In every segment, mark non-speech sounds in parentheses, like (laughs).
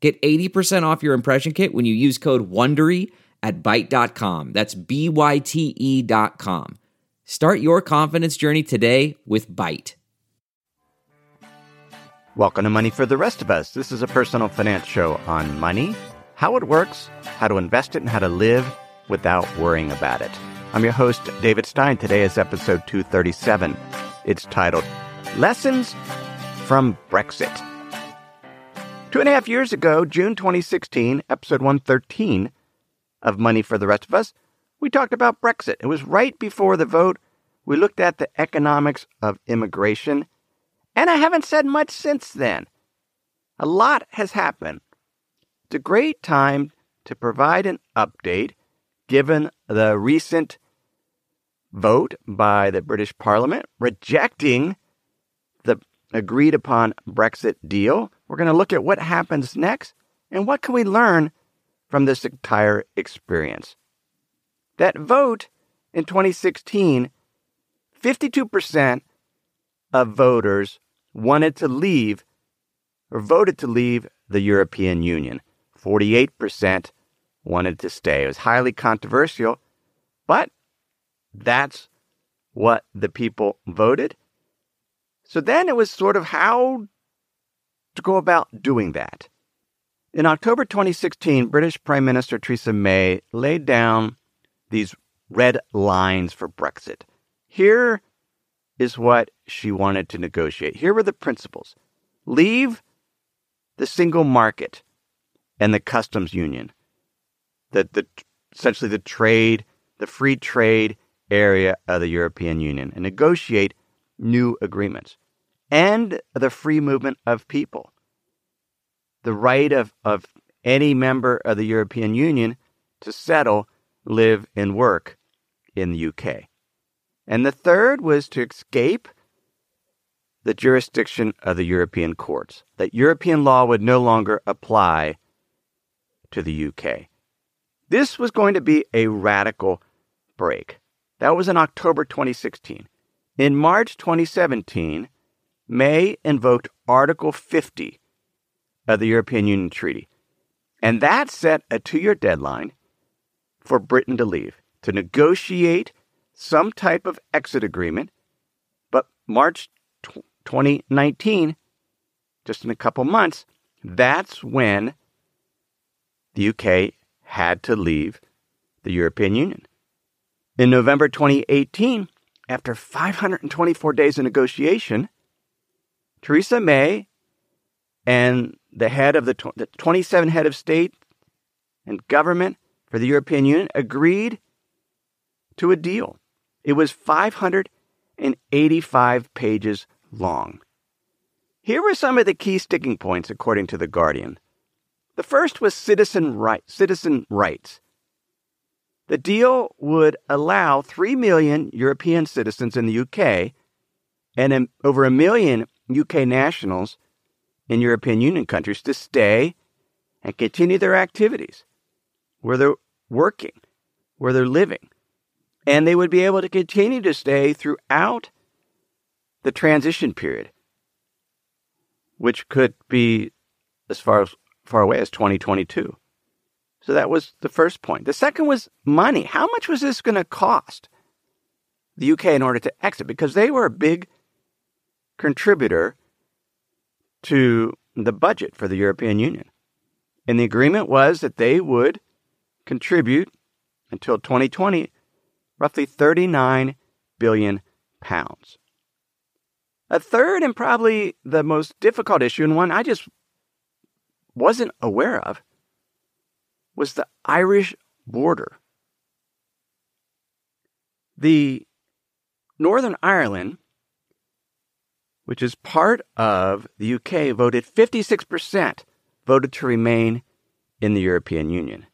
Get 80% off your impression kit when you use code WONDERY at Byte.com. That's B-Y-T-E dot com. Start your confidence journey today with Byte. Welcome to Money for the Rest of Us. This is a personal finance show on money, how it works, how to invest it, and how to live without worrying about it. I'm your host, David Stein. Today is episode 237. It's titled Lessons from Brexit. Two and a half years ago, June 2016, episode 113 of Money for the Rest of Us, we talked about Brexit. It was right before the vote. We looked at the economics of immigration, and I haven't said much since then. A lot has happened. It's a great time to provide an update given the recent vote by the British Parliament rejecting agreed upon Brexit deal. We're going to look at what happens next and what can we learn from this entire experience. That vote in 2016, 52% of voters wanted to leave or voted to leave the European Union. 48% wanted to stay. It was highly controversial, but that's what the people voted. So then it was sort of how to go about doing that. In October 2016, British Prime Minister Theresa May laid down these red lines for Brexit. Here is what she wanted to negotiate. Here were the principles leave the single market and the customs union, the, the, essentially the trade, the free trade area of the European Union, and negotiate new agreements. And the free movement of people. The right of, of any member of the European Union to settle live, and work in the UK. And the third was to escape the jurisdiction of the European courts, that European law would no longer apply to the UK. This was going to be a radical break. That was in October 2016. In March 2017, May invoked Article 50 of the European Union Treaty. And that set a two year deadline for Britain to leave, to negotiate some type of exit agreement. But March 2019, just in a couple months, that's when the UK had to leave the European Union. In November 2018, after 524 days of negotiation, Theresa May and the head of the, the 27 head of state and government for the European Union agreed to a deal. It was 585 pages long. Here were some of the key sticking points, according to The Guardian. The first was citizen, right, citizen rights. The deal would allow 3 million European citizens in the UK and over a million UK nationals in European Union countries to stay and continue their activities where they're working, where they're living. And they would be able to continue to stay throughout the transition period, which could be as far as far away as 2022. So that was the first point. The second was money. How much was this going to cost the UK in order to exit? Because they were a big contributor to the budget for the European Union. And the agreement was that they would contribute until 2020 roughly 39 billion pounds. A third and probably the most difficult issue and one I just wasn't aware of was the Irish border. The Northern Ireland, which is part of the UK, voted 56% voted to remain in the European Union.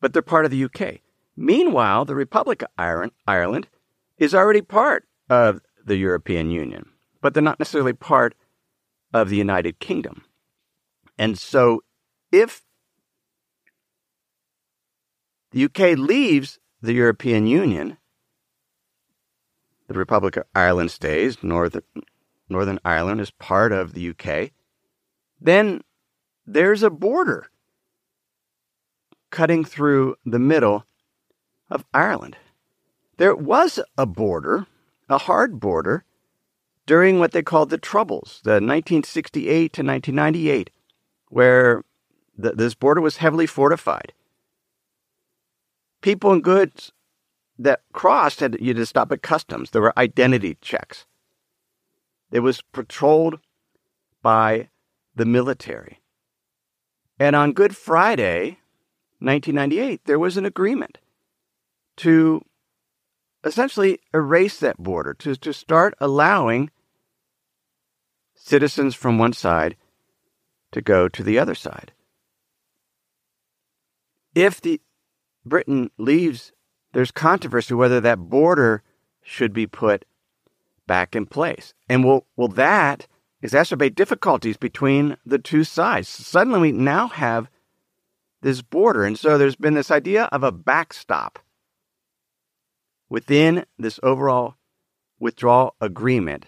But they're part of the UK. Meanwhile, the Republic of Ireland is already part of the European Union, but they're not necessarily part of the United Kingdom. And so if the UK leaves the European Union, the Republic of Ireland stays, Northern, Northern Ireland is part of the UK, then there's a border cutting through the middle of Ireland. There was a border, a hard border, during what they called the Troubles, the 1968 to 1998, where the, this border was heavily fortified. People and goods that crossed had you to stop at customs. There were identity checks. It was patrolled by the military. And on Good Friday, 1998, there was an agreement to essentially erase that border, to, to start allowing citizens from one side to go to the other side. If the Britain leaves, there's controversy whether that border should be put back in place. And will, will that exacerbate difficulties between the two sides? Suddenly we now have this border. And so there's been this idea of a backstop within this overall withdrawal agreement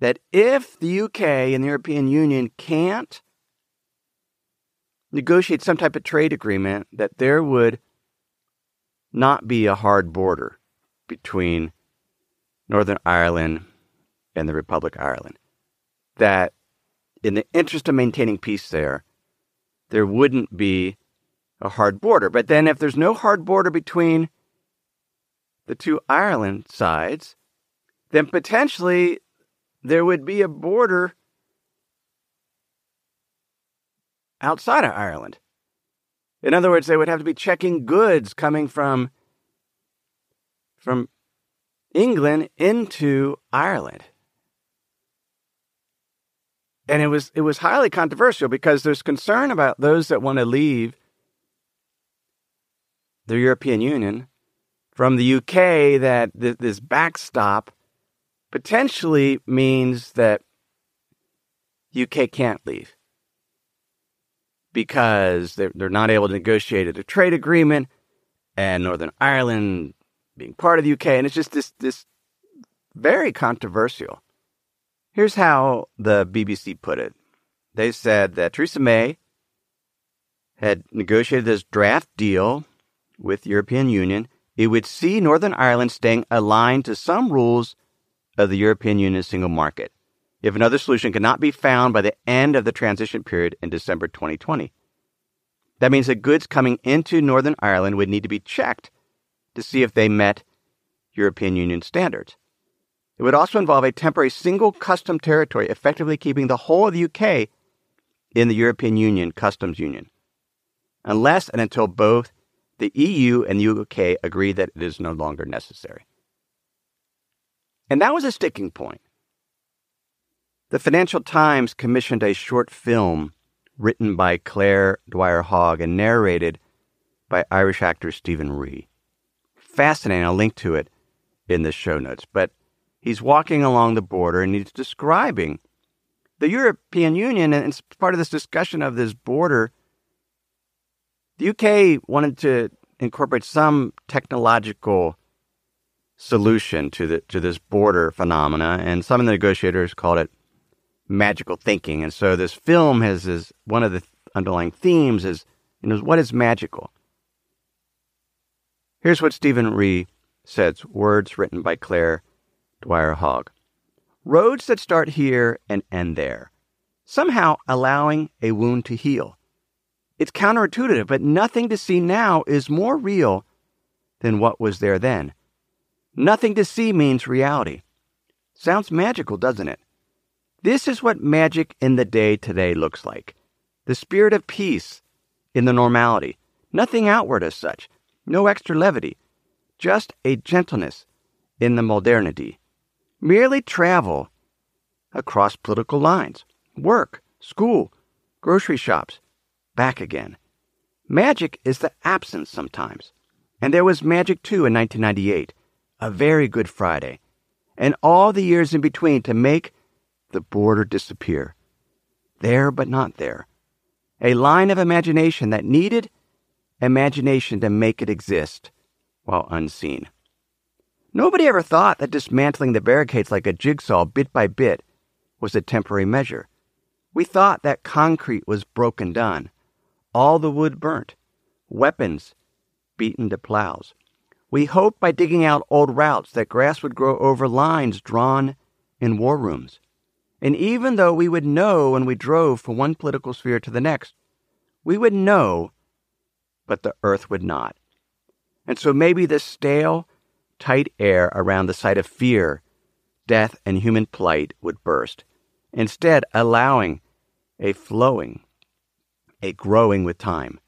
that if the UK and the European Union can't negotiate some type of trade agreement, that there would not be a hard border between Northern Ireland and the Republic of Ireland. That in the interest of maintaining peace there, there wouldn't be a hard border. But then if there's no hard border between the two Ireland sides, then potentially there would be a border outside of Ireland. In other words, they would have to be checking goods coming from from England into Ireland. And it was it was highly controversial because there's concern about those that want to leave the European Union from the UK that th- this backstop potentially means that UK can't leave because they're, they're not able to negotiate a trade agreement and Northern Ireland being part of the UK. And it's just this, this very controversial. Here's how the BBC put it. They said that Theresa May had negotiated this draft deal with the European Union it would see Northern Ireland staying aligned to some rules of the European Union's single market if another solution cannot be found by the end of the transition period in December 2020. That means that goods coming into Northern Ireland would need to be checked to see if they met European Union standards. It would also involve a temporary single custom territory, effectively keeping the whole of the UK in the European Union customs union, unless and until both the EU and the UK agree that it is no longer necessary. And that was a sticking point. The Financial Times commissioned a short film written by Clare Dwyer Hogg and narrated by Irish actor Stephen Rea. Fascinating. I'll link to it in the show notes. But he's walking along the border and he's describing the European Union, and it's part of this discussion of this border the UK wanted to incorporate some technological solution to the to this border phenomena, and some of the negotiators called it magical thinking. And so this film has is one of the underlying themes is you know what is magical. Here's what Stephen Rea says, words written by Clare Dwyer Hogg. Roads that start here and end there, somehow allowing a wound to heal it's counterintuitive, but nothing to see now is more real than what was there then. Nothing to see means reality. Sounds magical, doesn't it? This is what magic in the day today looks like. The spirit of peace in the normality, nothing outward as such, no extra levity, just a gentleness in the modernity. Merely travel across political lines, work, school, grocery shops, back again. Magic is the absence sometimes. And there was Magic too in 1998, a very good Friday, and all the years in between to make the border disappear. There but not there. A line of imagination that needed imagination to make it exist while unseen. Nobody ever thought that dismantling the barricades like a jigsaw bit by bit was a temporary measure. We thought that concrete was broken down, all the wood burnt, weapons beaten to plows. We hoped by digging out old routes that grass would grow over lines drawn in war rooms. And even though we would know when we drove from one political sphere to the next, we would know, but the earth would not. And so maybe the stale, tight air around the site of fear, death, and human plight would burst, instead, allowing a flowing, a growing with time.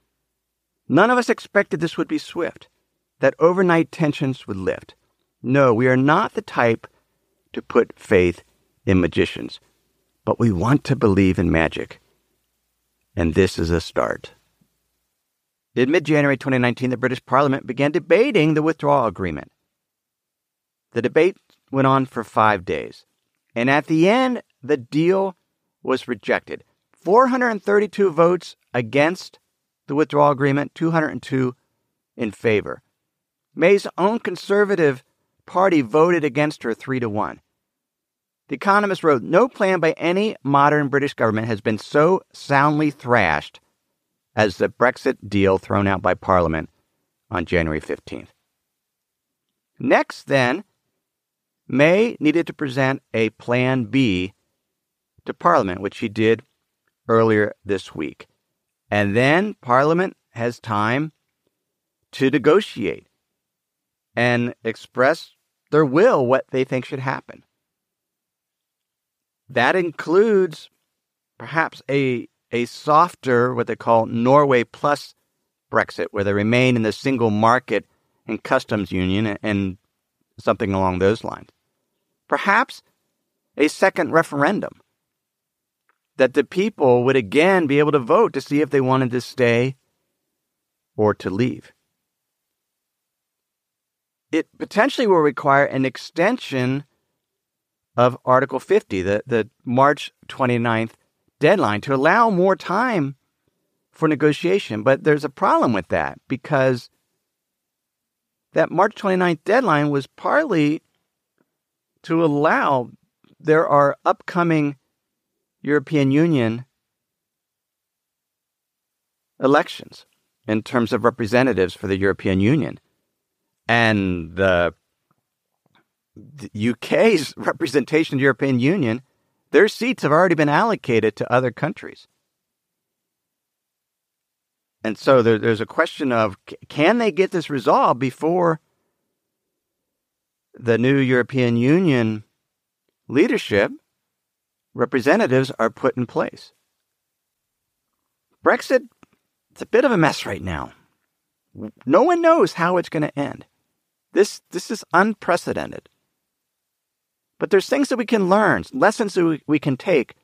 None of us expected this would be swift, that overnight tensions would lift. No, we are not the type to put faith in magicians, but we want to believe in magic. And this is a start. In mid January 2019, the British Parliament began debating the withdrawal agreement. The debate went on for five days, and at the end, the deal was rejected. 432 votes against the withdrawal agreement, 202 in favor. May's own conservative party voted against her 3 to 1. The Economist wrote No plan by any modern British government has been so soundly thrashed as the Brexit deal thrown out by Parliament on January 15th. Next, then, May needed to present a Plan B to Parliament, which she did earlier this week. And then Parliament has time to negotiate and express their will what they think should happen. That includes perhaps a, a softer, what they call Norway plus Brexit, where they remain in the single market and customs union and something along those lines. Perhaps a second referendum that the people would again be able to vote to see if they wanted to stay or to leave. It potentially will require an extension of Article 50, the, the March 29th deadline, to allow more time for negotiation. But there's a problem with that because that March 29th deadline was partly to allow, there are upcoming European Union elections in terms of representatives for the European Union. And the, the UK's representation in the European Union, their seats have already been allocated to other countries. And so there, there's a question of can they get this resolved before the new European Union leadership representatives are put in place. Brexit, it's a bit of a mess right now. No one knows how it's going to end. This, this is unprecedented. But there's things that we can learn, lessons that we, can take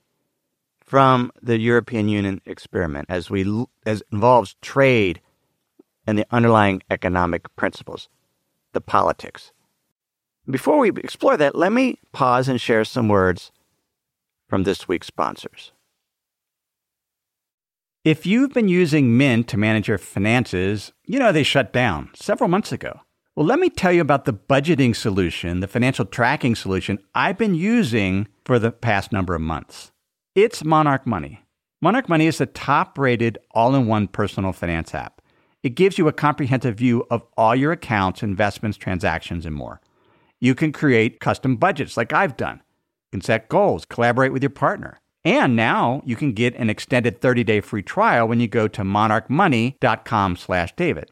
from the European Union experiment as we as involves trade and the underlying economic principles, the politics. Before we explore that, let me pause and share some words from this week's sponsors. If you've been using Mint to manage your finances, you know they shut down several months ago. Well, let me tell you about the budgeting solution, the financial tracking solution I've been using for the past number of months. It's Monarch Money. Monarch Money is the top rated all in one personal finance app. It gives you a comprehensive view of all your accounts, investments, transactions, and more. You can create custom budgets like I've done You can set goals, collaborate with your partner. And now you can get an extended 30-day free trial when you go to monarchmoney.com/david.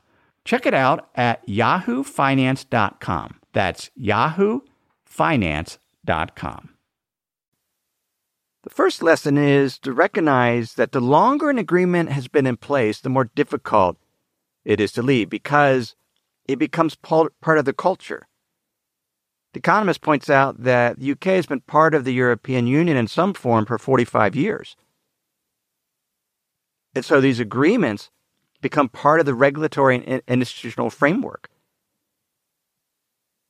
Check it out at yahoofinance.com. That's yahoofinance.com. The first lesson is to recognize that the longer an agreement has been in place, the more difficult it is to leave because it becomes part of the culture. The Economist points out that the UK has been part of the European Union in some form for 45 years. And so these agreements become part of the regulatory and institutional framework.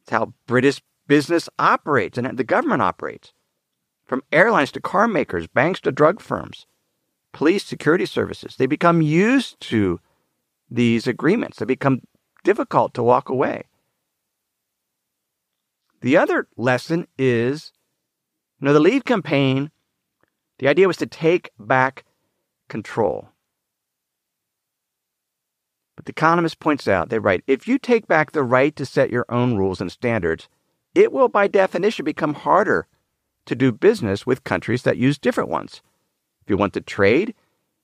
It's how British business operates and the government operates. From airlines to car makers, banks to drug firms, police, security services, they become used to these agreements. They become difficult to walk away. The other lesson is you know, the leave campaign, the idea was to take back control. But the Economist points out, they write, if you take back the right to set your own rules and standards, it will by definition become harder to do business with countries that use different ones. If you want to trade,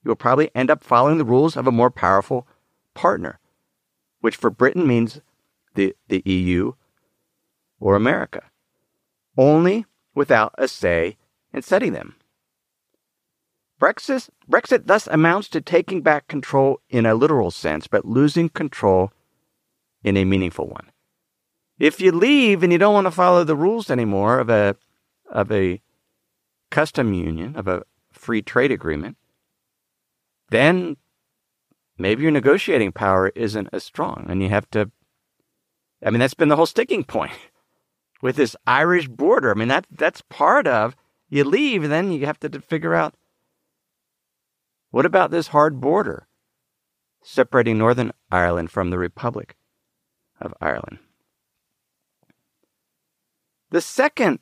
you will probably end up following the rules of a more powerful partner, which for Britain means the, the EU or America, only without a say in setting them. Brexit, Brexit thus amounts to taking back control in a literal sense, but losing control in a meaningful one. If you leave and you don't want to follow the rules anymore of a of a custom union, of a free trade agreement, then maybe your negotiating power isn't as strong and you have to I mean that's been the whole sticking point (laughs) with this Irish border. I mean that that's part of you leave and then you have to figure out what about this hard border separating Northern Ireland from the Republic of Ireland? The second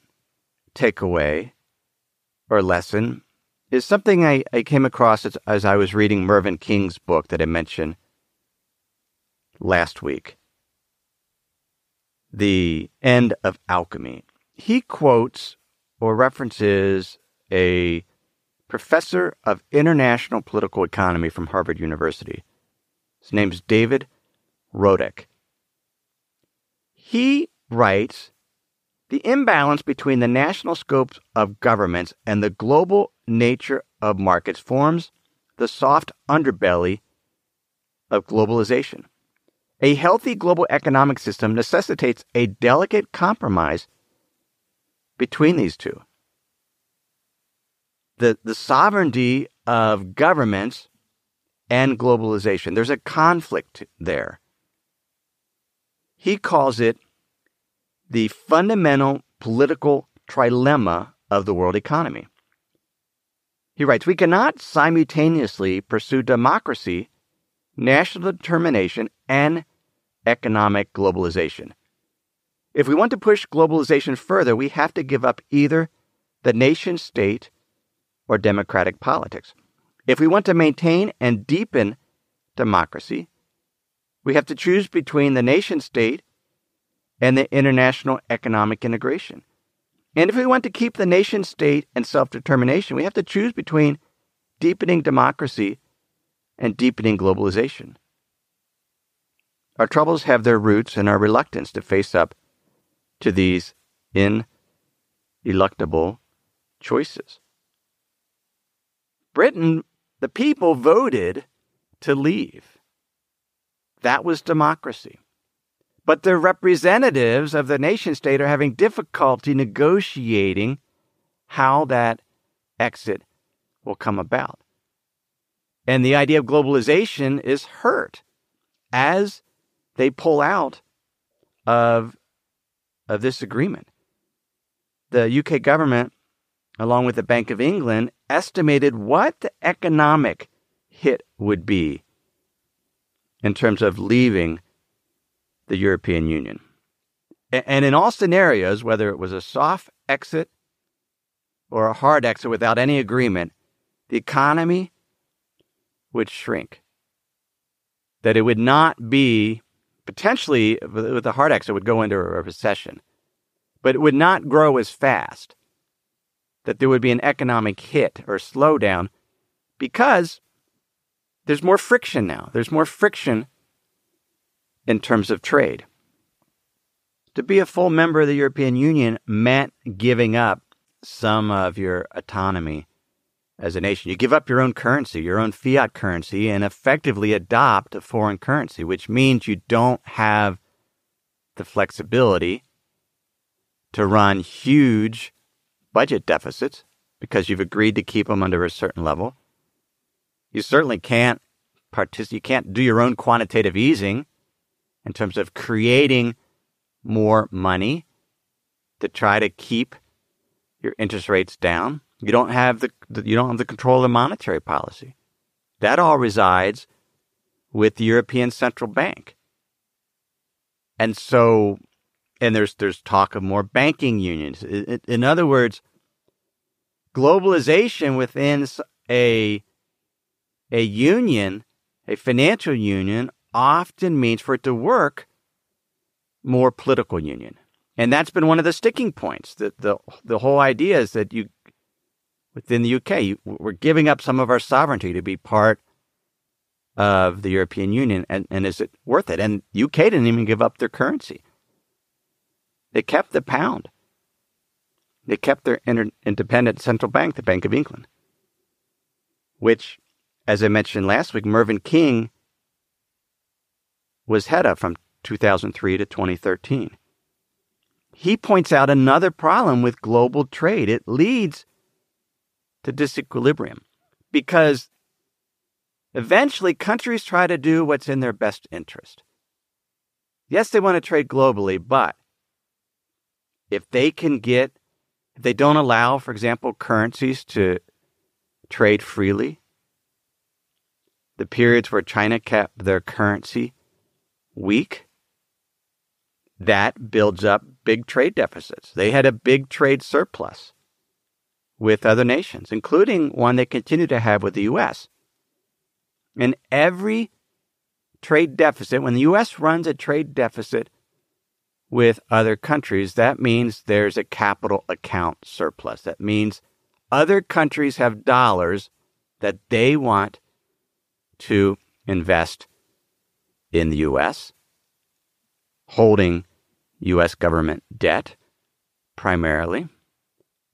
takeaway or lesson is something I, I came across as, as I was reading Mervyn King's book that I mentioned last week The End of Alchemy. He quotes or references a professor of international political economy from Harvard University. His name's David Rodrik. He writes the imbalance between the national scopes of governments and the global nature of markets forms the soft underbelly of globalization. A healthy global economic system necessitates a delicate compromise between these two the, the sovereignty of governments and globalization. There's a conflict there. He calls it the fundamental political trilemma of the world economy. He writes We cannot simultaneously pursue democracy, national determination, and economic globalization. If we want to push globalization further, we have to give up either the nation state or democratic politics. If we want to maintain and deepen democracy, we have to choose between the nation state and the international economic integration. And if we want to keep the nation state and self determination, we have to choose between deepening democracy and deepening globalization. Our troubles have their roots in our reluctance to face up to these ineluctable choices. Britain, the people voted to leave. That was democracy. But the representatives of the nation state are having difficulty negotiating how that exit will come about. And the idea of globalization is hurt as they pull out of, of this agreement. The UK government, along with the Bank of England, estimated what the economic hit would be in terms of leaving the European Union. And in all scenarios, whether it was a soft exit or a hard exit without any agreement, the economy would shrink. That it would not be potentially with a hard exit would go into a recession, but it would not grow as fast. That there would be an economic hit or slowdown because there's more friction now. There's more friction in terms of trade. To be a full member of the European Union meant giving up some of your autonomy as a nation. You give up your own currency, your own fiat currency, and effectively adopt a foreign currency, which means you don't have the flexibility to run huge budget deficits because you've agreed to keep them under a certain level. You certainly can't partic- you can't do your own quantitative easing in terms of creating more money to try to keep your interest rates down. You don't have the, you don't have the control of the monetary policy. That all resides with the European Central Bank. And so, and there's there's talk of more banking unions. In other words, globalization within a a union, a financial union, often means for it to work more political union. And that's been one of the sticking points. That the the whole idea is that you within the UK. We're giving up some of our sovereignty to be part of the European Union. And, and is it worth it? And UK didn't even give up their currency. They kept the pound. They kept their inter- independent central bank, the Bank of England, which, as I mentioned last week, Mervyn King was head of from 2003 to 2013. He points out another problem with global trade. It leads to disequilibrium because eventually countries try to do what's in their best interest. Yes, they want to trade globally, but if they can get, if they don't allow, for example, currencies to trade freely, the periods where China kept their currency weak, that builds up big trade deficits. They had a big trade surplus with other nations, including one they continue to have with the U.S. And every trade deficit, when the U.S. runs a trade deficit with other countries, that means there's a capital account surplus. That means other countries have dollars that they want to invest in the U.S., holding U.S. government debt primarily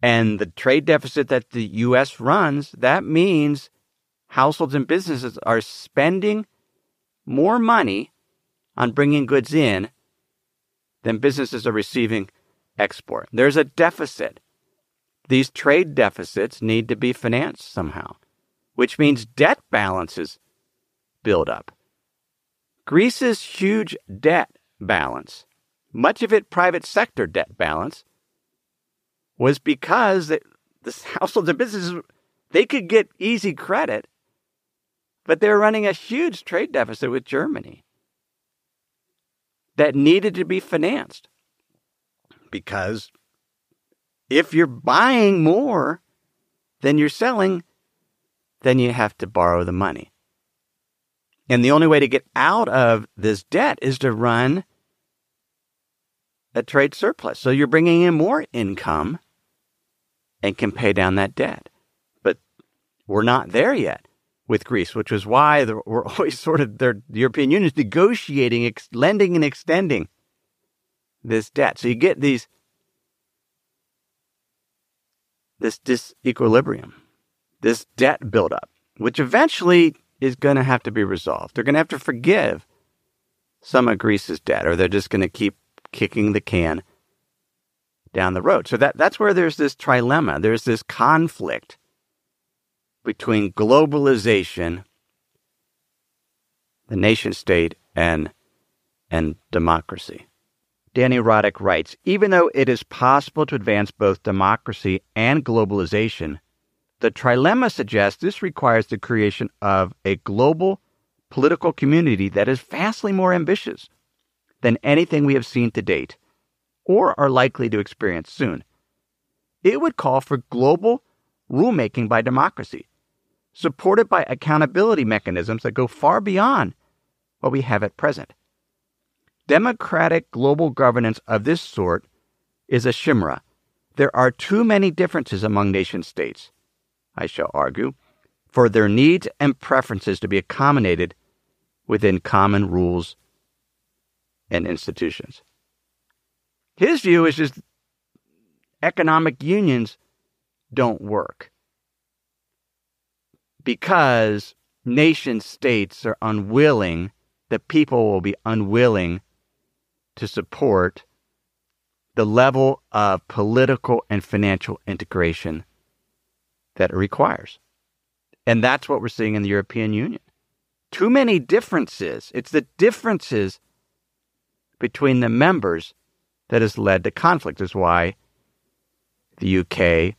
and the trade deficit that the U.S. runs, that means households and businesses are spending more money on bringing goods in than businesses are receiving export. There's a deficit. These trade deficits need to be financed somehow, which means debt balances build up. Greece's huge debt balance, much of it private sector debt balance, was because the (laughs) households and businesses they could get easy credit, but they were running a huge trade deficit with Germany that needed to be financed. Because if you're buying more than you're selling, then you have to borrow the money. And the only way to get out of this debt is to run a trade surplus. So you're bringing in more income and can pay down that debt. But we're not there yet with Greece, which is why (laughs) we're always sort of the European Union is negotiating, ex- lending and extending this debt. So you get these this disequilibrium, this debt buildup, which eventually is going to have to be resolved. They're going to have to forgive some of Greece's debt, or they're just going to keep kicking the can down the road. So that, that's where there's this trilemma. There's this conflict between globalization, the nation state, and, and democracy. Dani Rodrik writes Even though it is possible to advance both democracy and globalization, the trilemma suggests this requires the creation of a global political community that is vastly more ambitious than anything we have seen to date or are likely to experience soon. It would call for global rulemaking by democracy, supported by accountability mechanisms that go far beyond what we have at present. Democratic global governance of this sort is a chimera. There are too many differences among nation states, I shall argue, for their needs and preferences to be accommodated within common rules and institutions. His view is just economic unions don't work because nation states are unwilling, the people will be unwilling to support the level of political and financial integration that it requires. And that's what we're seeing in the European Union. Too many differences. It's the differences between the members that has led to conflict, is why the UK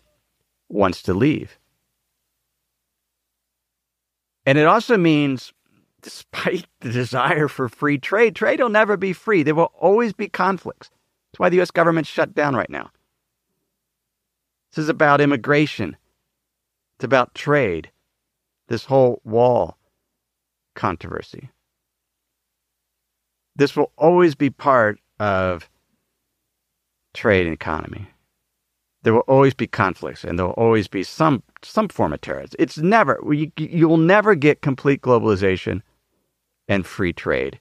wants to leave. And it also means despite the desire for free trade, trade will never be free. There will always be conflicts. That's why the U.S. government's shut down right now. This is about immigration. It's about trade. This whole wall controversy. This will always be part of trade and economy. There will always be conflicts, and there will always be some some form of terrorism. It's never you, you will never get complete globalization and free trade.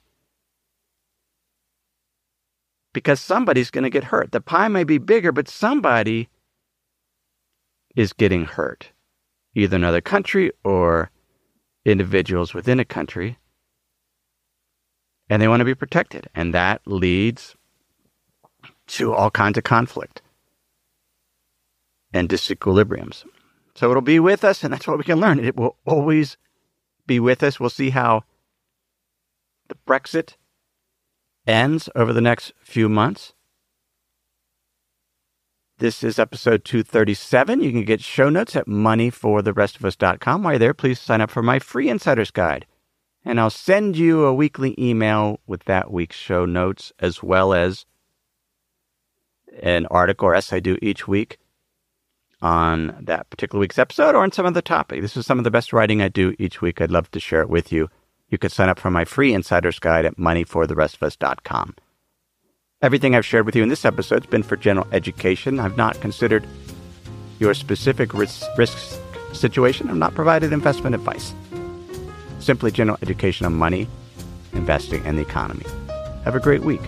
Because somebody's going to get hurt. The pie may be bigger, but somebody is getting hurt. Either another country or individuals within a country. And they want to be protected. And that leads to all kinds of conflict and disequilibriums. So it'll be with us, and that's what we can learn. It will always be with us. We'll see how the Brexit ends over the next few months. This is episode 237. You can get show notes at moneyfortherestofus.com. While you're there, please sign up for my free insider's guide. And I'll send you a weekly email with that week's show notes, as well as an article or essay I do each week on that particular week's episode or on some other topic. This is some of the best writing I do each week. I'd love to share it with you. You could sign up for my free insider's guide at moneyfortherestofus.com. Everything I've shared with you in this episode has been for general education. I've not considered your specific risk, risk situation. I've not provided investment advice. Simply general education on money, investing, and the economy. Have a great week.